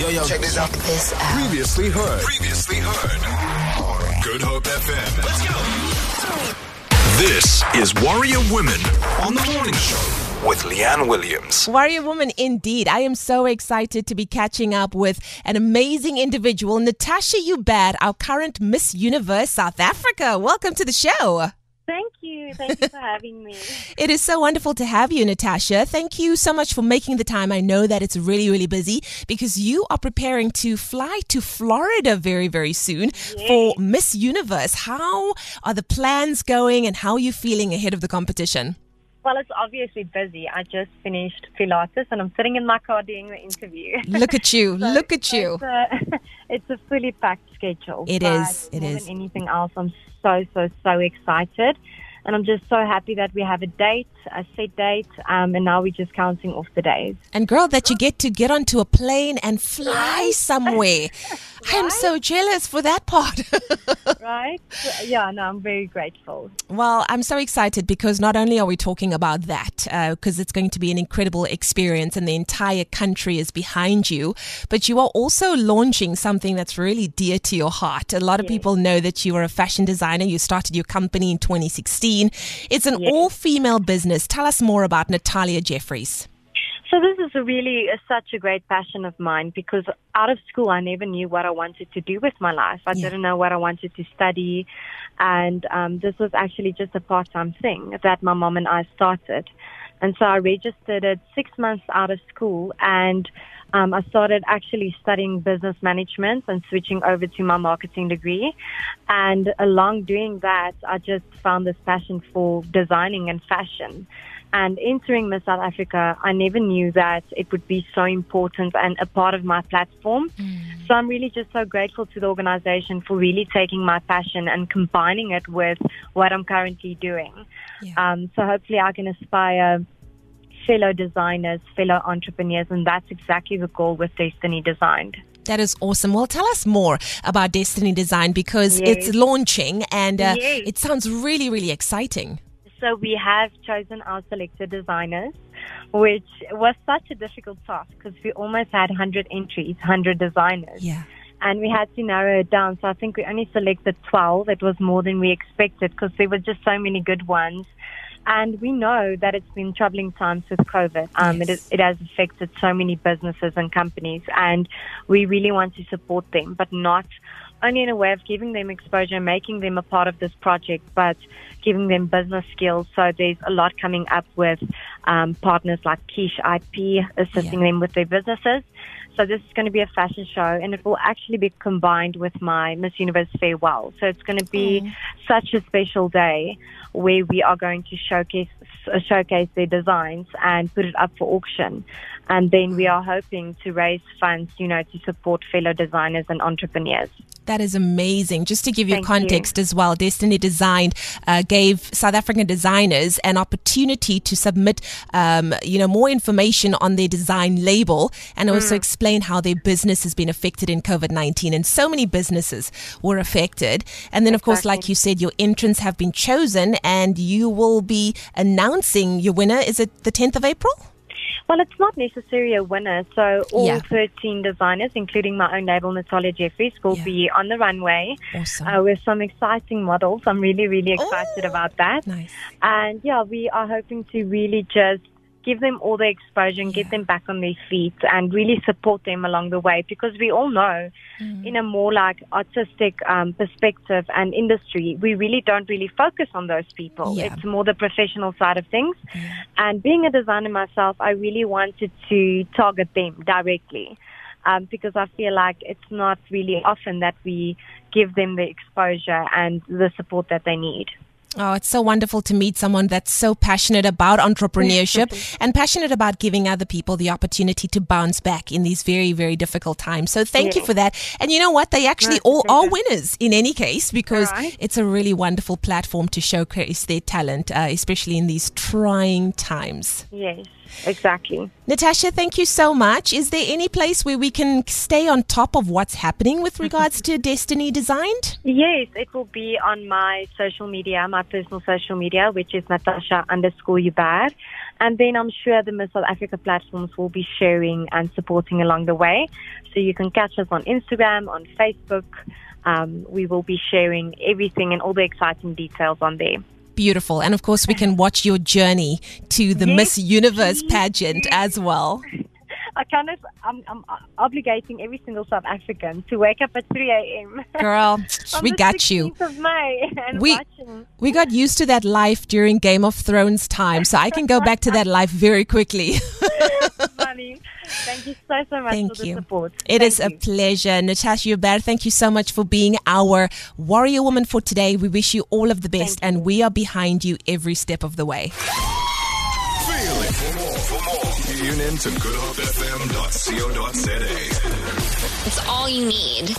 Yo, yo, check this out. This out. Previously heard. Previously heard. Good Hope FM. Let's go. This is Warrior Women on the Morning Show with Leigh-Anne Williams. Warrior Woman, indeed. I am so excited to be catching up with an amazing individual, Natasha Joubert, our current Miss Universe South Africa. Welcome to the show. Thank you. Thank you for having me. It is so wonderful to have you, Natasha. Thank you so much for making the time. I know that it's really, really busy because you are preparing to fly to Florida very, very soon for Miss Universe. How are the plans going and how are you feeling ahead of the competition? Well, it's obviously busy. I just finished Pilates and I'm sitting in my car doing the interview. Look at you. So Look at you. It's a, it's a fully packed schedule. It is, it more is. Than anything else, I'm so, so, so excited. And I'm just so happy that we have a date, a set date, um, and now we're just counting off the days. And girl, that you get to get onto a plane and fly somewhere. I'm so jealous for that part. Right? Yeah, no, I'm very grateful. well, I'm so excited because not only are we talking about that, uh, because it's going to be an incredible experience and the entire country is behind you, but you are also launching something that's really dear to your heart. A lot of people know that you are a fashion designer. You started your company in 2016. It's an Yes. all female business. Tell us more about Natalia Jefferys. So this is a really a, such a great passion of mine because out of school I never knew what I wanted to do with my life. I Yeah. didn't know what I wanted to study, and um, this was actually just a part-time thing that my mom and I started. And so I registered it six months out of school, and um, I started actually studying business management and switching over to my marketing degree. And along doing that, I just found this passion for designing and fashion. And entering Miss South Africa, I never knew that it would be so important and a part of my platform. So I'm really just so grateful to the organization for really taking my passion and combining it with what I'm currently doing. Yeah. Um, so hopefully I can inspire fellow designers, fellow entrepreneurs, and that's exactly the goal with Destiny Designed. That is awesome. Well, tell us more about Destiny Design because it's launching and uh, Yes. it sounds really, really exciting. So we have chosen our selected designers, which was such a difficult task because we almost had 100 entries, 100 designers. Yeah. And we had to narrow it down. So I think we only selected 12. It was more than we expected because there were just so many good ones. And we know that it's been troubling times with COVID. Um, Yes. is, it has affected so many businesses and companies, and we really want to support them, but not only in a way of giving them exposure, making them a part of this project, but giving them business skills. So there's a lot coming up with um, partners like Quiche IP, assisting Yeah. them with their businesses. So this is going to be a fashion show, and it will actually be combined with my Miss Universe farewell. So it's going to be such a special day where we are going to showcase showcase their designs and put it up for auction. And then we are hoping to raise funds, you know, to support fellow designers and entrepreneurs. That is amazing. Just to give you Thank context as well, Destiny Designed uh, gave South African designers an opportunity to submit, um, you know, more information on their design label and also explain how their business has been affected in COVID nineteen. And so many businesses were affected. And then, of course, like you said, your entrants have been chosen, and you will be announcing your winner. Is it the tenth of April? Well, it's not necessarily a winner. So all Yeah. 13 designers, including my own label, Natalia Jefferys, will Yeah. be on the runway Awesome. uh, with some exciting models. I'm really, really excited Oh, about that. nice. And yeah, we are hoping to really just give them all the exposure and Yeah. get them back on their feet and really support them along the way because we all know Mm. in a more like artistic um, perspective and industry, we really don't really focus on those people. Yeah. It's more the professional side of things. And being a designer myself, I really wanted to target them directly. Um, because I feel like it's not really often that we give them the exposure and the support that they need. Oh, it's so wonderful to meet someone that's so passionate about entrepreneurship and passionate about giving other people the opportunity to bounce back in these very, very difficult times. So thank you for that. And you know what? They actually No, all are winners in any case because Right. it's a really wonderful platform to showcase their talent, uh, especially in these trying times. Yes. Exactly. Natasha, thank you so much. Is there any place where we can stay on top of what's happening with regards to Destiny Designed? Yes, it will be on my social media, my personal social media, which is Natasha underscore Joubert. And then I'm sure the Miss South Africa platforms will be sharing and supporting along the way. So you can catch us on Instagram, on Facebook. Um, we will be sharing everything and all the exciting details on there. Beautiful. And of course, we can watch your journey to the Yes, Miss Universe pageant as well. I kind of, I'm, I'm obligating every single South African to wake up at 3 a.m. Girl, we got you. of May and We- watching. We got used to that life during Game of Thrones time, so I can go back to that life very quickly. Funny. Thank you so, so much Thank for the you. support. It Thank is a you. pleasure. Natasha Joubert, thank you so much for being our warrior woman for today. We wish you all of the best, Thank and we are behind you every step of the way. Feel it. For more, for more, tune in to goodhopefm.co.za. It's all you need.